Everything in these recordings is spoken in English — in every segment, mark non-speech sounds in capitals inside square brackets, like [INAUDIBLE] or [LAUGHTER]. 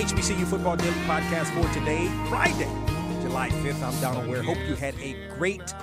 HBCU Football Daily Podcast for today, Friday, July 5th. I'm Donal Ware. Hope you had a great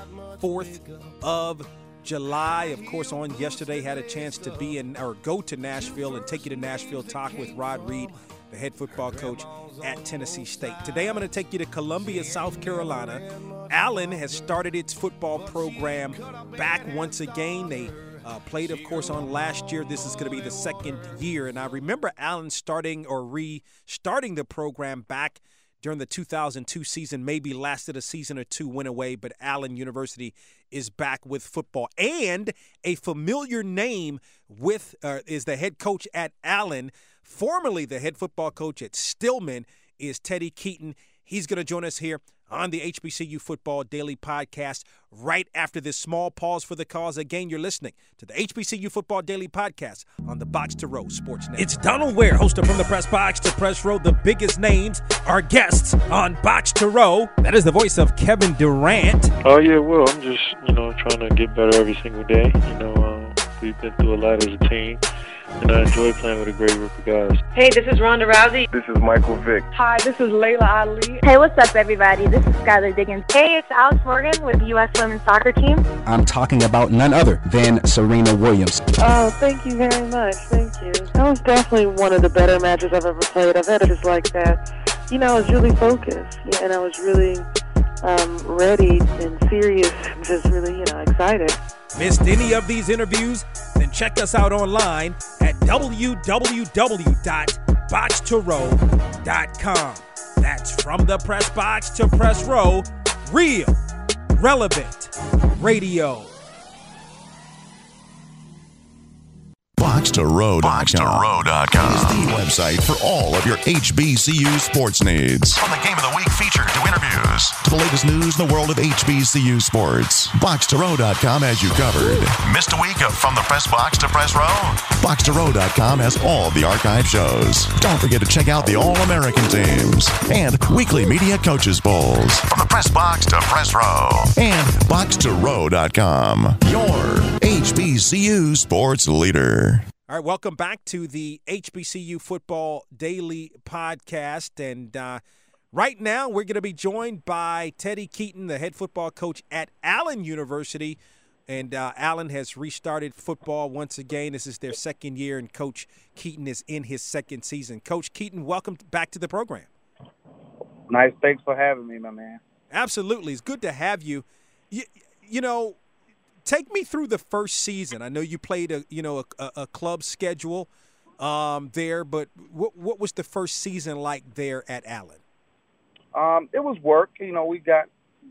4th of July. Of course, on yesterday, had a chance to be in or go to Nashville and take you to Nashville, talk with Rod Reed, the head football coach at Tennessee State. Today, I'm going to take you to Columbia, South Carolina. Allen has started its football program back once again. They uh, played, of course, on last year. This is going to be the second year. And I remember Allen starting or restarting the program back during the 2002 season, maybe lasted a season or two, went away, but Allen University is back with football. And a familiar name with uh, is the head coach at Allen, formerly the head football coach at Stillman, is Teddy Keaton. He's going to join us here on the HBCU Football Daily Podcast right after this small pause for the cause. Again, you're listening to the HBCU Football Daily Podcast on the Box to Row Sports Network. It's Donal Ware, hosted from the Press Box to Press Row. The biggest names are guests on Box to Row. That is the voice of Kevin Durant. Oh, yeah, well, I'm just, you know, trying to get better every single day. You know, uh, we've been through a lot as a team and I enjoy playing with a great group of guys. Hey, this is Ronda Rousey. This is Michael Vick. Hi, this is Laila Ali. Hey, what's up, everybody? This is Skylar Diggins. Hey, it's Alex Morgan with the U.S. Women's Soccer Team. I'm talking about none other than Serena Williams. Oh, thank you very much. Thank you. That was definitely one of the better matches I've ever played. I've had it just like that. You know, I was really focused, and I was really um, ready and serious and just really, you know, excited. Missed any of these interviews? Then check us out online at www.boxtorow.com. That's from the press box to press row, real, relevant radio. BoxToRow.com is the website for all of your HBCU sports needs. From the Game of the Week feature to interviews to the latest news in the world of HBCU sports, BoxToRow.com has you covered. Missed a week of From the Press Box to Press Row? BoxToRow.com has all the archive shows. Don't forget to check out the All-American teams and weekly media coaches polls. From the Press Box to Press Row and BoxToRow.com, your HBCU sports leader. All right, welcome back to the HBCU Football Daily Podcast. And uh, right now, we're going to be joined by Teddy Keaton, the head football coach at Allen University. And uh, Allen has restarted football once again. This is their second year, and Coach Keaton is in his second season. Coach Keaton, welcome back to the program. Nice. Thanks for having me, my man. Absolutely. It's good to have you. You, you know, take me through the first season. I know you played a you know a, a club schedule um, there, but what what was the first season like there at Allen? Um, it was work. You know, we got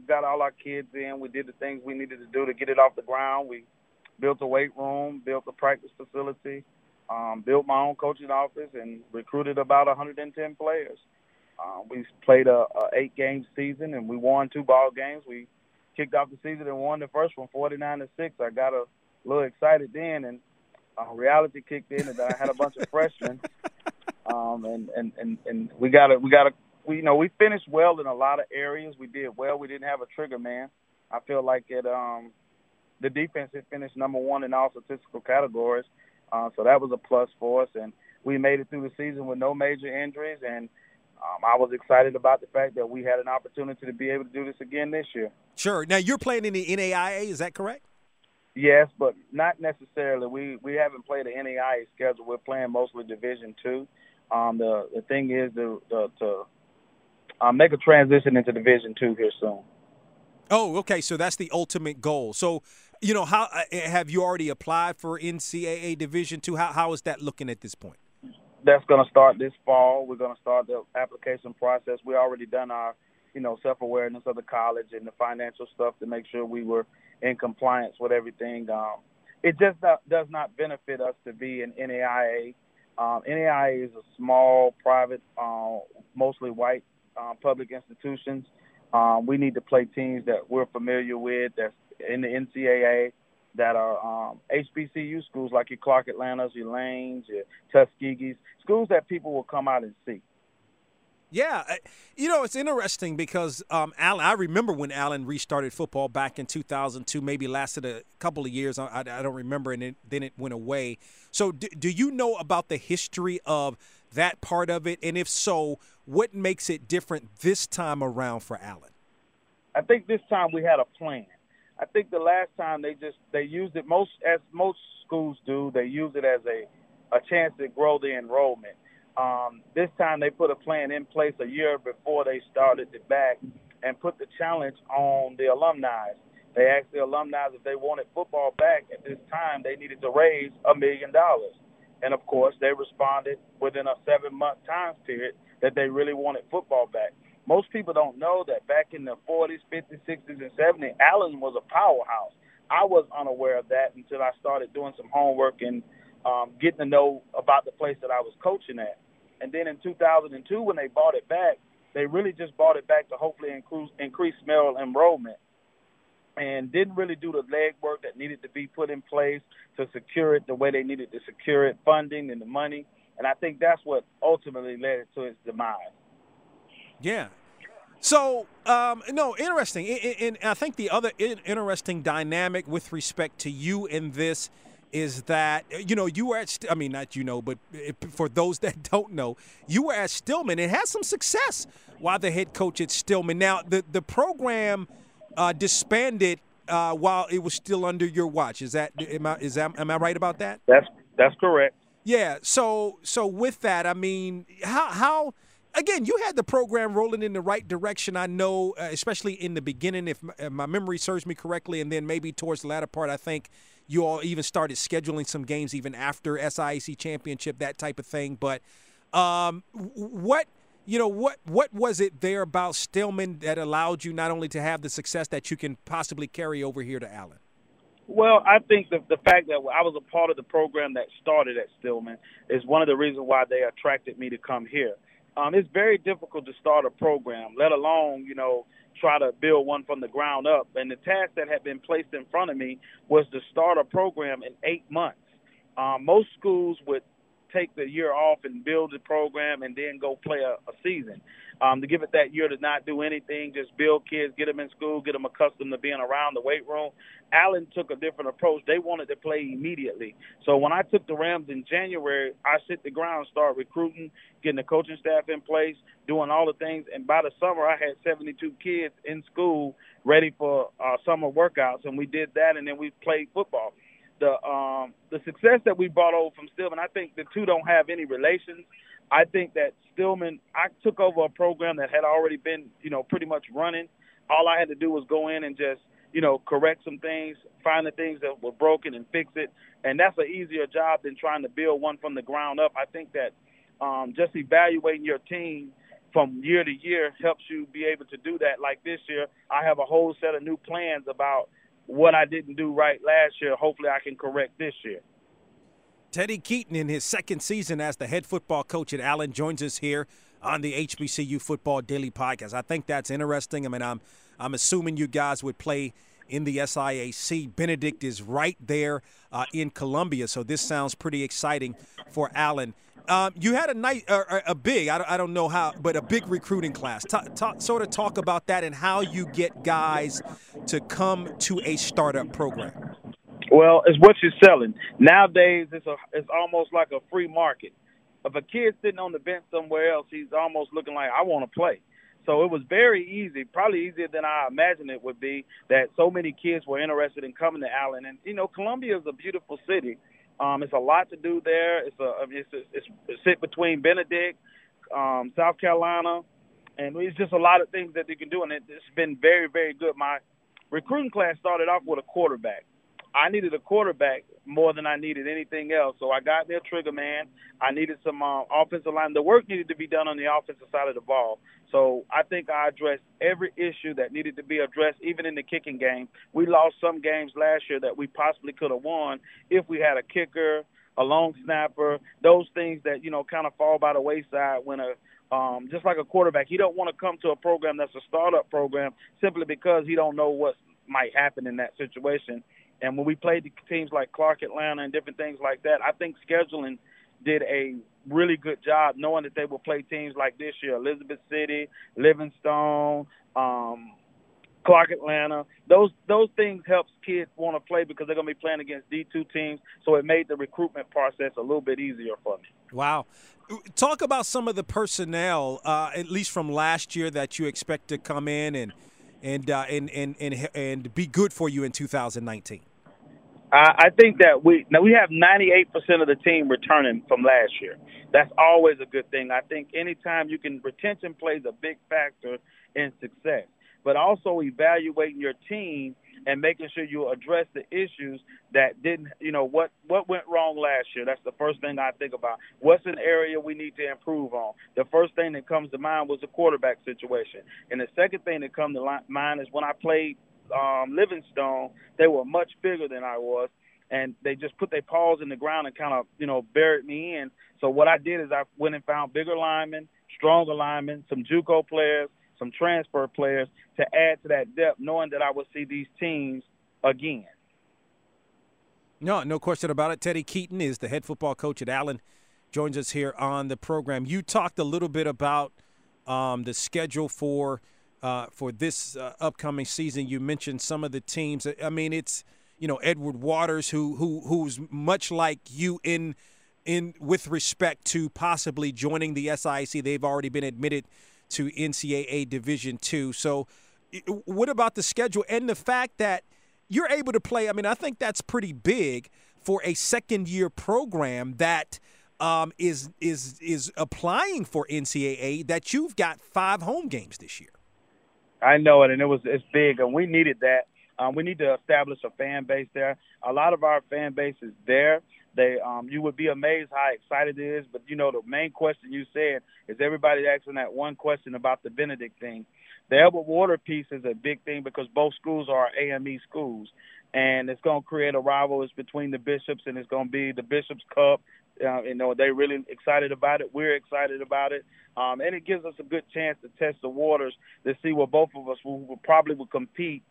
got all our kids in. We did the things we needed to do to get it off the ground. We built a weight room, built a practice facility, um, built my own coaching office, and recruited about 110 players. Uh, we played a, a eight game season, and we won two ball games. We kicked off the season and won the first one, 49 to six. I got a little excited then, and uh, reality kicked in, and I had a bunch of freshmen. [LAUGHS] Um, and, and, and, and we got a, we got a, we, you know, we finished well in a lot of areas. We did well. We didn't have a trigger man. I feel like it, um, the defense had finished number one in all statistical categories. Uh, so that was a plus for us. And we made it through the season with no major injuries. And um, I was excited about the fact that we had an opportunity to be able to do this again this year. Sure. Now you're playing in the NAIA, is that correct? Yes, but not necessarily. We we haven't played the NAIA schedule. We're playing mostly Division Two. Um, the the thing is to to, to uh, make a transition into Division Two here soon. Oh, okay. So that's the ultimate goal. So, you know, how uh, have you already applied for NCAA Division Two? How how is that looking at this point? That's going to start this fall. We're going to start the application process. We already done our, you know, self awareness of the college and the financial stuff to make sure we were in compliance with everything. Um, it just not, does not benefit us to be an NAIA. Um, NAIA is a small, private, uh, mostly white uh, public institutions. Um, we need to play teams that we're familiar with, that's in the NCAA, that are um, HBCU schools like your Clark Atlantas, your Lanes, your Tuskegee's, schools that people will come out and see. Yeah, you know it's interesting because um, Allen. I remember when Allen restarted football back in 2002. Maybe lasted a couple of years. I, I don't remember, and it, then it went away. So, do, do you know about the history of that part of it? And if so, what makes it different this time around for Allen? I think this time we had a plan. I think the last time they just they used it most as most schools do. They use it as a a chance to grow the enrollment. Um, this time they put a plan in place a year before they started it back and put the challenge on the alumni. They asked the alumni if they wanted football back at this time, they needed to raise a million dollars. And of course, they responded within a seven month time period that they really wanted football back. Most people don't know that back in the 40s, 50s, 60s, and 70s, Allen was a powerhouse. I was unaware of that until I started doing some homework and um, getting to know about the place that I was coaching at. And then in 2002, when they bought it back, they really just bought it back to hopefully increase, increase male enrollment and didn't really do the legwork that needed to be put in place to secure it the way they needed to secure it, funding and the money. And I think that's what ultimately led to its demise. Yeah. So, um, no, interesting. And I think the other interesting dynamic with respect to you in this – is that you know you were at I mean not you know but for those [LAUGHS] that don't know you were at Stillman and had some success while the head coach at Stillman. Now the the program uh, disbanded uh, while it was still under your watch. Is that am I is that am I right about that? That's that's correct. Yeah. So so with that, I mean, how how again, you had the program rolling in the right direction. I know, uh, especially in the beginning, if my, if my, memory serves me correctly, and then maybe towards the latter part, I think you all even started scheduling some games even after SIAC championship, that type of thing. But um, what you know what what was it there about Stillman that allowed you not only to have the success that you can possibly carry over here to Allen? Well, I think the the fact that I was a part of the program that started at Stillman is one of the reasons why they attracted me to come here. Um, it's very difficult to start a program, let alone you know try to build one from the ground up. And the task that had been placed in front of me was to start a program in eight months. Um, most schools would take the year off and build the program and then go play a, a season. Um, to give it that year to not do anything, just build kids, get them in school, get them accustomed to being around the weight room. Allen took a different approach. They wanted to play immediately. So when I took the Rams in January, I hit the ground, start recruiting, getting the coaching staff in place, doing all the things. And by the summer, I had 72 kids in school ready for uh, summer workouts, and we did that, and then we played football the um, the success that we brought over from Stillman, I think the two don't have any relations. I think that Stillman, I took over a program that had already been, you know, pretty much running. All I had to do was go in and just, you know, correct some things, find the things that were broken and fix it. And that's an easier job than trying to build one from the ground up. I think that um, just evaluating your team from year to year helps you be able to do that. Like this year, I have a whole set of new plans about what I didn't do right last year, hopefully I can correct this year. Teddy Keaton, in his second season as the head football coach at Allen, joins us here on the HBCU Football Daily Podcast. I think that's interesting. I mean, I'm I'm assuming you guys would play in the SIAC. Benedict is right there uh, in Columbia, so this sounds pretty exciting for Allen. Um, you had a night, uh, a big, I don't, I don't know how, but a big recruiting class. Talk, talk, sort of talk about that and how you get guys to come to a startup program. Well, it's what you're selling. Nowadays, it's a, it's almost like a free market. If a kid's sitting on the bench somewhere else, he's almost looking like I want to play. So it was very easy, probably easier than I imagined it would be, that so many kids were interested in coming to Allen. And you know, Columbia is a beautiful city. Um, it's a lot to do there. It's a it's it's, it's sit between Benedict, um, South Carolina, and it's just a lot of things that they can do, and it, it's been very very good. My recruiting class started off with a quarterback. I needed a quarterback more than I needed anything else. So I got their trigger man. I needed some uh, offensive line. The work needed to be done on the offensive side of the ball. So I think I addressed every issue that needed to be addressed, even in the kicking game. We lost some games last year that we possibly could have won if we had a kicker, a long snapper, those things that you know kind of fall by the wayside when a um, just like a quarterback, he don't want to come to a program that's a startup program simply because he don't know what might happen in that situation. And when we played the teams like Clark Atlanta and different things like that, I think scheduling did a really good job knowing that they will play teams like this year, Elizabeth City, Livingstone, um, Clark Atlanta. Those those things helps kids want to play because they're going to be playing against D2 teams. So it made the recruitment process a little bit easier for me. Wow. Talk about some of the personnel, uh, at least from last year, that you expect to come in and and uh, and, and and and be good for you in 2019. I think that we now we have 98% of the team returning from last year. That's always a good thing. I think anytime you can retention plays a big factor in success but also evaluating your team and making sure you address the issues that didn't, you know, what what went wrong last year. That's the first thing I think about. What's an area we need to improve on? The first thing that comes to mind was the quarterback situation, and the second thing that comes to mind is when I played um, Livingstone, they were much bigger than I was, and they just put their paws in the ground and kind of, you know, buried me in. So what I did is I went and found bigger linemen, stronger linemen, some JUCO players, some transfer players to add to that depth, knowing that I would see these teams again. No, no question about it. Teddy Keaton is the head football coach at Allen. Joins us here on the program. You talked a little bit about um, the schedule for uh, for this uh, upcoming season. You mentioned some of the teams. I mean, it's you know Edward Waters, who who who's much like you in in with respect to possibly joining the SIC. They've already been admitted to NCAA Division Two. So, what about the schedule and the fact that you're able to play? I mean, I think that's pretty big for a second year program that um, is is is applying for NCAA. That you've got five home games this year. I know it, and it was it's big, and we needed that. Um, we need to establish a fan base there. A lot of our fan base is there. They, um, you would be amazed how excited it is. But you know, the main question you said is everybody asking that one question about the Benedict thing. The Edward Water piece is a big thing because both schools are AME schools, and it's going to create a rivalry between the bishops, and it's going to be the Bishops Cup. Uh, you know, they're really excited about it. We're excited about it, um, and it gives us a good chance to test the waters to see where both of us will, will probably will compete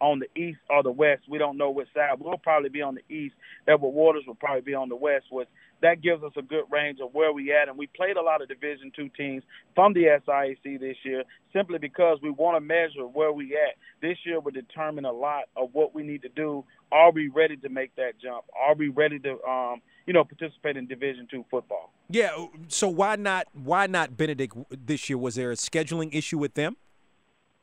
on the east or the west. We don't know which side. We'll probably be on the east. Edward Waters will probably be on the west, which that gives us a good range of where we at. And we played a lot of Division two teams from the SIAC this year, simply because we want to measure where we at. This year will determine a lot of what we need to do. Are we ready to make that jump? Are we ready to, um, you know, participate in Division two football? Yeah. So why not? Why not Benedict this year? Was there a scheduling issue with them?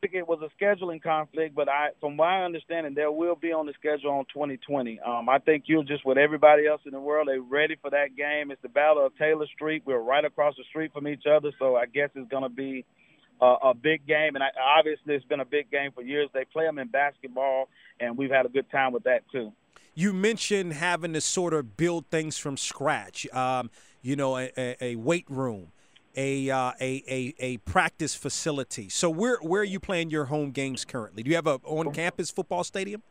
I think it was a scheduling conflict, but I, from my understanding, there will be on the schedule on 2020. Um, I think you're just with everybody else in the world. They're ready for that game. It's the Battle of Taylor Street. We're right across the street from each other, so I guess it's going to be a, a big game. And I, obviously, it's been a big game for years. They play them in basketball, and we've had a good time with that too. You mentioned having to sort of build things from scratch. Um, you know, a, a, a weight room a, uh, a a a practice facility. So where where are you playing your home games currently? Do you have a on campus football stadium?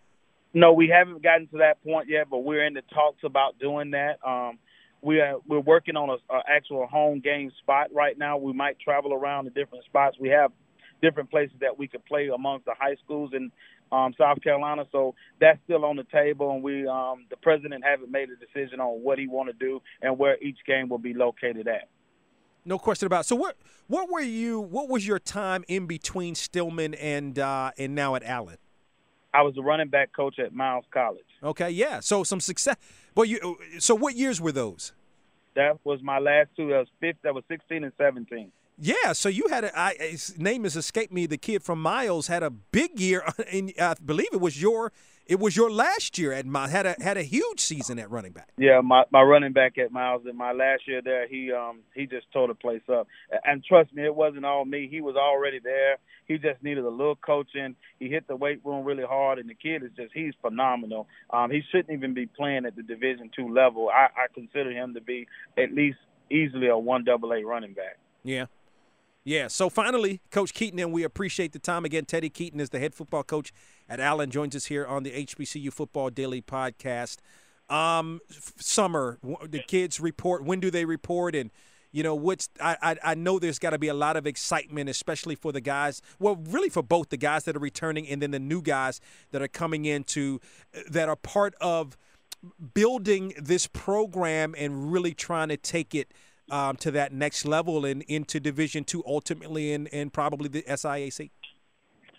No, we haven't gotten to that point yet, but we're in the talks about doing that. Um, we are we're working on a, a actual home game spot right now. We might travel around to different spots. We have different places that we could play amongst the high schools in um, South Carolina. So that's still on the table, and we um, the president haven't made a decision on what he want to do and where each game will be located at. No question about. It. So what what were you? What was your time in between Stillman and uh, and now at Allen? I was a running back coach at Miles College. Okay, yeah. So some success. But you. So what years were those? That was my last two. That was fifth. That was sixteen and seventeen. Yeah, so you had a I, his name has escaped me. The kid from Miles had a big year, [LAUGHS] and I believe it was your it was your last year at Miles. Had a had a huge season at running back. Yeah, my my running back at Miles in my last year there, he um he just tore the place up. And trust me, it wasn't all me. He was already there. He just needed a little coaching. He hit the weight room really hard, and the kid is just he's phenomenal. Um, he shouldn't even be playing at the Division two level. I, I consider him to be at least easily a one double A running back. Yeah, yeah. So finally, Coach Keaton, and we appreciate the time again. Teddy Keaton is the head football coach at Allen. Joins us here on the HBCU Football Daily Podcast. Um, summer, the kids report. When do they report? And you know, what's I I, I know there's got to be a lot of excitement, especially for the guys. Well, really for both the guys that are returning and then the new guys that are coming into that are part of building this program and really trying to take it um, to that next level and into Division Two, ultimately, and and probably the SIAC?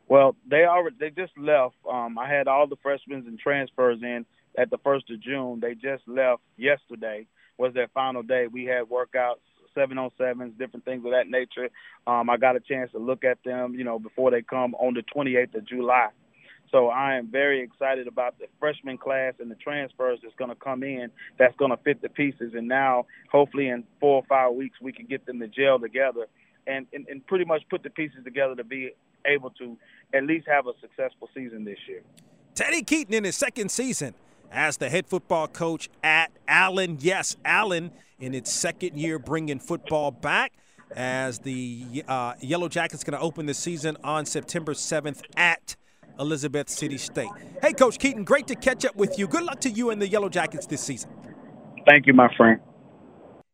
Well, they already they just left. Um, I had all the freshmen and transfers in at the first of June. They just left yesterday. Was their final day. We had workouts, seven on sevens, different things of that nature. Um, I got a chance to look at them, you know, before they come on the 28th of July. So I am very excited about the freshman class and the transfers that's going to come in that's going to fit the pieces. And now, hopefully, in four or five weeks, we can get them to gel together and, and, and pretty much put the pieces together to be able to at least have a successful season this year. Teddy Keaton in his second season as the head football coach at Allen. Yes, Allen in its second year bringing football back as the uh, Yellow Jackets going to open the season on September 7th at Elizabeth City State. Hey, Coach Keaton, great to catch up with you. Good luck to you and the Yellow Jackets this season. Thank you, my friend.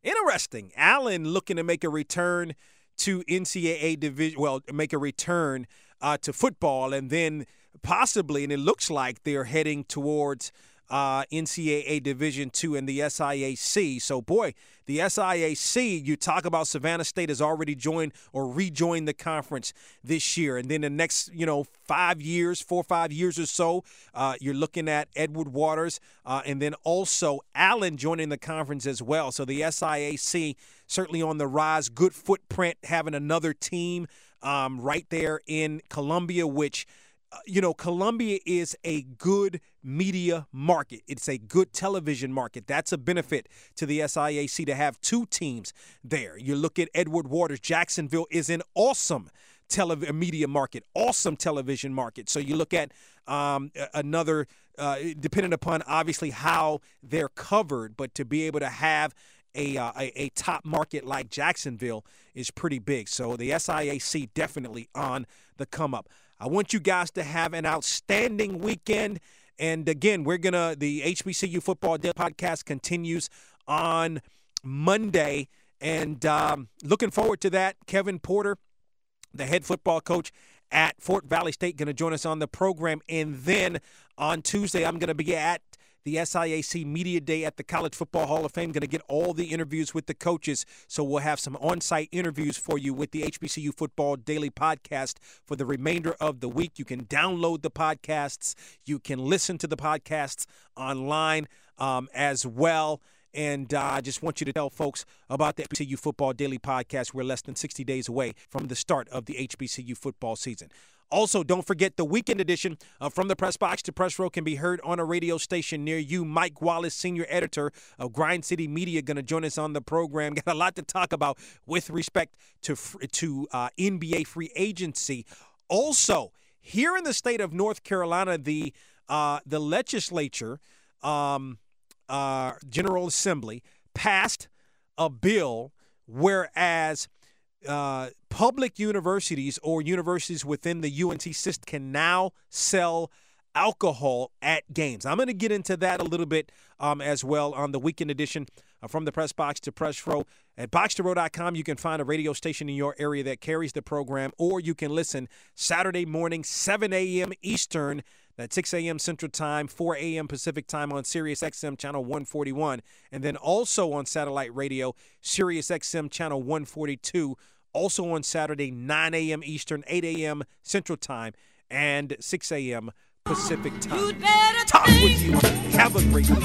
Interesting. Allen looking to make a return to NCAA division. Well, make a return uh, to football, and then possibly, and it looks like they're heading towards uh, NCAA Division two and the SIAC. So, boy, the SIAC, you talk about Savannah State has already joined or rejoined the conference this year. And then the next, you know, five years, four or five years or so, uh, you're looking at Edward Waters uh, and then also Allen joining the conference as well. So the SIAC certainly on the rise. Good footprint having another team um, right there in Columbia, which – you know, Columbia is a good media market. It's a good television market. That's a benefit to the SIAC to have two teams there. You look at Edward Waters, Jacksonville is an awesome tele- media market, awesome television market. So you look at um, another, uh, depending upon obviously how they're covered, but to be able to have a, uh, a, a top market like Jacksonville is pretty big. So the SIAC definitely on the come up. I want you guys to have an outstanding weekend. And again, we're going to, the HBCU Football podcast continues on Monday. And um, looking forward to that. Kevin Porter, the head football coach at Fort Valley State, going to join us on the program. And then on Tuesday, I'm going to be at the SIAC Media Day at the College Football Hall of Fame. Going to get all the interviews with the coaches. So we'll have some on site interviews for you with the HBCU Football Daily Podcast for the remainder of the week. You can download the podcasts, you can listen to the podcasts online um, as well. And uh, I just want you to tell folks about the HBCU Football Daily Podcast. We're less than 60 days away from the start of the HBCU football season. Also, don't forget the weekend edition of From the Press Box to Press Row can be heard on a radio station near you. Mike Wallace, senior editor of Grind City Media, going to join us on the program. [LAUGHS] Got a lot to talk about with respect to to uh, NBA free agency. Also, here in the state of North Carolina, the uh, the legislature, um, uh, General Assembly, passed a bill whereas uh, public universities or universities within the UNC system can now sell alcohol at games. I'm going to get into that a little bit um, as well on the weekend edition uh, from the press box to press row. At boxtorow.com, you can find a radio station in your area that carries the program, or you can listen Saturday morning, 7 a.m. Eastern. That's 6 a.m. Central Time, 4 a.m. Pacific Time on Sirius XM Channel 141, and then also on satellite radio, Sirius XM Channel 142 also on Saturday, 9 a.m. Eastern, 8 a.m. Central Time, and 6 a.m. Pacific Time. Talk with you. Have a great week.